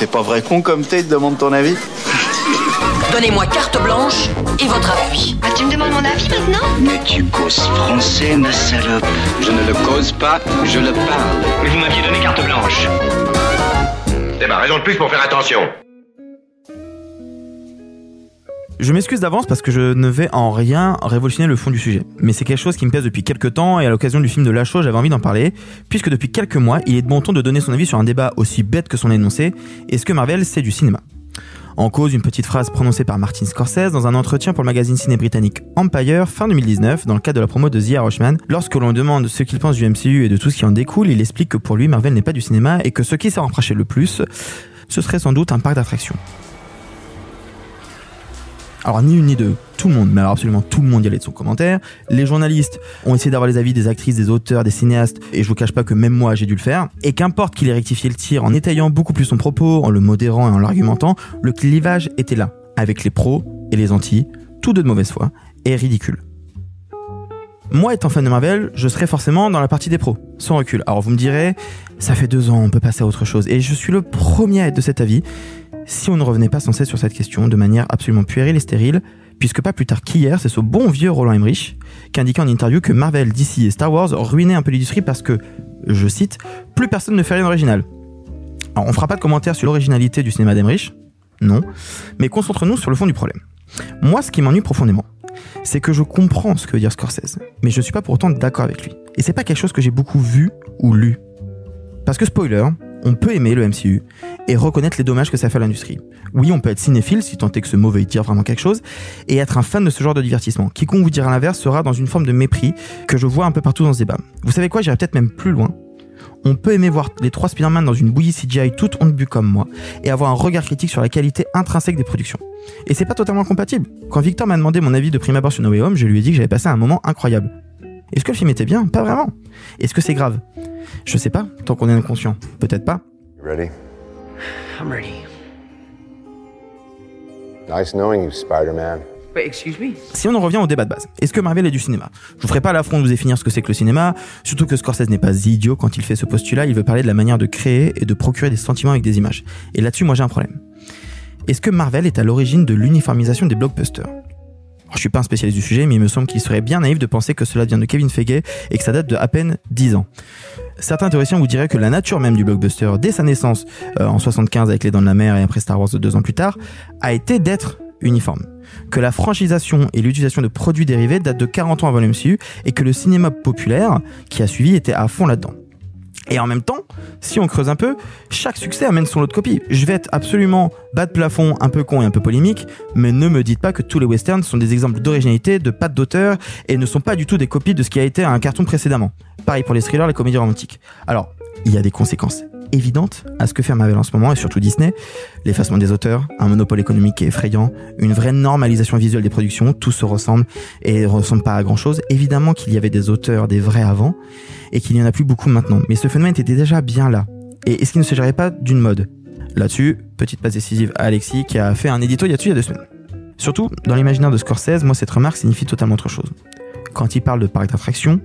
C'est pas vrai con comme t'es, demande ton avis Donnez-moi carte blanche et votre appui. Ah, tu me demandes mon avis maintenant Mais tu causes français, ma salope. Je ne le cause pas, je le parle. Mais vous m'aviez donné carte blanche. C'est ma raison de plus pour faire attention. Je m'excuse d'avance parce que je ne vais en rien révolutionner le fond du sujet. Mais c'est quelque chose qui me pèse depuis quelques temps et à l'occasion du film de La Chose, j'avais envie d'en parler, puisque depuis quelques mois, il est de bon ton de donner son avis sur un débat aussi bête que son énoncé, est-ce que Marvel c'est du cinéma? En cause, une petite phrase prononcée par Martin Scorsese dans un entretien pour le magazine ciné britannique Empire fin 2019 dans le cadre de la promo de The Irishman. Lorsque l'on demande ce qu'il pense du MCU et de tout ce qui en découle, il explique que pour lui, Marvel n'est pas du cinéma et que ce qui s'est reproché le plus, ce serait sans doute un parc d'attractions. Alors ni une ni deux, tout le monde, mais alors absolument tout le monde y allait de son commentaire. Les journalistes ont essayé d'avoir les avis des actrices, des auteurs, des cinéastes, et je vous cache pas que même moi j'ai dû le faire. Et qu'importe qu'il ait rectifié le tir en étayant beaucoup plus son propos, en le modérant et en l'argumentant, le clivage était là, avec les pros et les anti, tous deux de mauvaise foi, et ridicule. Moi, étant fan de Marvel, je serais forcément dans la partie des pros, sans recul. Alors vous me direz, ça fait deux ans, on peut passer à autre chose. Et je suis le premier à être de cet avis, si on ne revenait pas sans cesse sur cette question de manière absolument puérile et stérile, puisque pas plus tard qu'hier, c'est ce bon vieux Roland Emmerich qui indiquait en interview que Marvel, DC et Star Wars ruinaient un peu l'industrie parce que, je cite, plus personne ne fait rien d'original. Alors on fera pas de commentaires sur l'originalité du cinéma d'Emmerich, non, mais concentrons-nous sur le fond du problème. Moi, ce qui m'ennuie profondément, c'est que je comprends ce que veut dire Scorsese, mais je ne suis pas pour autant d'accord avec lui. Et c'est pas quelque chose que j'ai beaucoup vu ou lu. Parce que spoiler, on peut aimer le MCU et reconnaître les dommages que ça fait à l'industrie. Oui, on peut être cinéphile, si tant est que ce mot veuille dire vraiment quelque chose, et être un fan de ce genre de divertissement. Quiconque vous dira l'inverse sera dans une forme de mépris que je vois un peu partout dans ce débat. Vous savez quoi, j'irai peut-être même plus loin. On peut aimer voir les trois Spider-Man dans une bouillie CGI toute honte bu comme moi, et avoir un regard critique sur la qualité intrinsèque des productions. Et c'est pas totalement compatible. Quand Victor m'a demandé mon avis de prime abord sur No Way Home, je lui ai dit que j'avais passé un moment incroyable. Est-ce que le film était bien? Pas vraiment. Est-ce que c'est grave? Je sais pas, tant qu'on est inconscient. Peut-être pas. Ready? I'm ready. Nice knowing you, Spider-Man. Me. Si on en revient au débat de base, est-ce que Marvel est du cinéma? Je vous ferai pas l'affront de vous définir ce que c'est que le cinéma, surtout que Scorsese n'est pas idiot quand il fait ce postulat, il veut parler de la manière de créer et de procurer des sentiments avec des images. Et là-dessus, moi j'ai un problème. Est-ce que Marvel est à l'origine de l'uniformisation des blockbusters? Alors, je suis pas un spécialiste du sujet, mais il me semble qu'il serait bien naïf de penser que cela vient de Kevin Feige et que ça date de à peine 10 ans. Certains théoriciens vous diraient que la nature même du blockbuster, dès sa naissance euh, en 75 avec Les Dents de la Mer et après Star Wars deux ans plus tard, a été d'être uniforme. Que la franchisation et l'utilisation de produits dérivés datent de 40 ans avant le MCU et que le cinéma populaire qui a suivi était à fond là-dedans. Et en même temps, si on creuse un peu, chaque succès amène son lot de copie. Je vais être absolument bas de plafond, un peu con et un peu polémique, mais ne me dites pas que tous les westerns sont des exemples d'originalité, de patte d'auteur, et ne sont pas du tout des copies de ce qui a été un carton précédemment. Pareil pour les thrillers, les comédies romantiques. Alors, il y a des conséquences évidentes à ce que fait Marvel en ce moment, et surtout Disney. L'effacement des auteurs, un monopole économique effrayant, une vraie normalisation visuelle des productions, tout se ressemble et ne ressemble pas à grand chose. Évidemment qu'il y avait des auteurs, des vrais avant, et qu'il n'y en a plus beaucoup maintenant. Mais ce phénomène était déjà bien là. Et est-ce qu'il ne s'agirait pas d'une mode? Là-dessus, petite passe décisive à Alexis qui a fait un édito il y a deux semaines. Surtout, dans l'imaginaire de Scorsese, moi cette remarque signifie totalement autre chose. Quand il parle de parc d'attraction,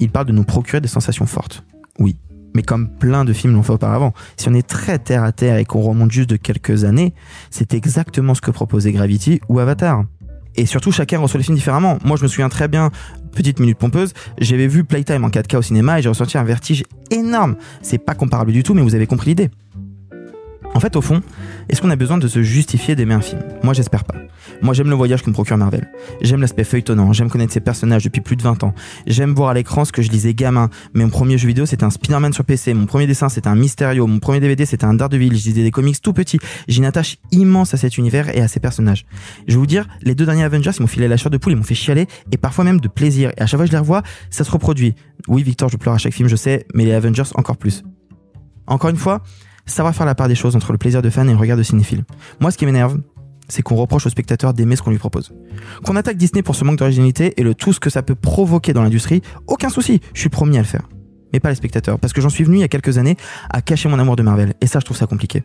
il parle de nous procurer des sensations fortes. Oui. Mais comme plein de films l'ont fait auparavant, si on est très terre à terre et qu'on remonte juste de quelques années, c'est exactement ce que proposait Gravity ou Avatar. Et surtout, chacun reçoit les films différemment. Moi, je me souviens très bien, petite minute pompeuse, j'avais vu Playtime en 4K au cinéma et j'ai ressenti un vertige énorme. C'est pas comparable du tout, mais vous avez compris l'idée. En fait, au fond, est-ce qu'on a besoin de se justifier d'aimer un film? Moi, j'espère pas. Moi, j'aime le voyage que me procure Marvel. J'aime l'aspect feuilletonnant, j'aime connaître ses personnages depuis plus de 20 ans. J'aime voir à l'écran ce que je lisais gamin. Mais mon premier jeu vidéo, c'était un Spider-Man sur PC. Mon premier dessin, c'était un Mysterio. Mon premier DVD, c'était un Daredevil. Je lisais des comics tout petits. J'ai une attache immense à cet univers et à ses personnages. Je vais vous dire, les deux derniers Avengers, ils m'ont filé la chair de poule, ils m'ont fait chialer et parfois même de plaisir. Et à chaque fois que je les revois, ça se reproduit. Oui, Victor, je pleure à chaque film, je sais, mais les Avengers encore plus. Encore une fois, savoir faire la part des choses entre le plaisir de fan et le regard de cinéphile. Moi, ce qui m'énerve, c'est qu'on reproche au spectateur d'aimer ce qu'on lui propose. Qu'on attaque Disney pour ce manque d'originalité et le tout ce que ça peut provoquer dans l'industrie, aucun souci, je suis promis à le faire. Mais pas les spectateurs, parce que j'en suis venu il y a quelques années à cacher mon amour de Marvel, et ça je trouve ça compliqué.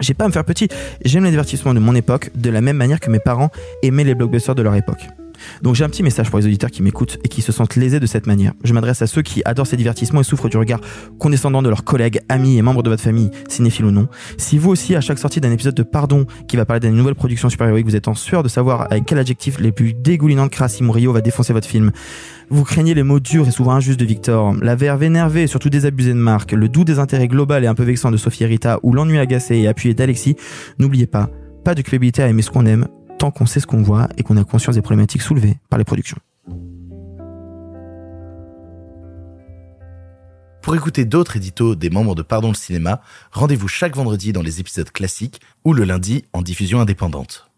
J'ai pas à me faire petit, j'aime les divertissements de mon époque de la même manière que mes parents aimaient les blockbusters de leur époque. Donc j'ai un petit message pour les auditeurs qui m'écoutent et qui se sentent lésés de cette manière. Je m'adresse à ceux qui adorent ces divertissements et souffrent du regard condescendant de leurs collègues, amis et membres de votre famille, cinéphiles ou non. Si vous aussi, à chaque sortie d'un épisode de Pardon qui va parler d'une nouvelle production super-héroïque, vous êtes en sueur de savoir avec quel adjectif les plus dégoulinants de crasse Murillo va défoncer votre film. Vous craignez les mots durs et souvent injustes de Victor, la verve énervée et surtout désabusée de Marc, le doux désintérêt global et un peu vexant de Sophie Rita ou l'ennui agacé et appuyé d'Alexis, n'oubliez pas, pas de culpabilité à aimer ce qu'on aime, tant qu'on sait ce qu'on voit et qu'on a conscience des problématiques soulevées par les productions. Pour écouter d'autres éditos des membres de Pardon le cinéma, rendez-vous chaque vendredi dans les épisodes classiques ou le lundi en diffusion indépendante.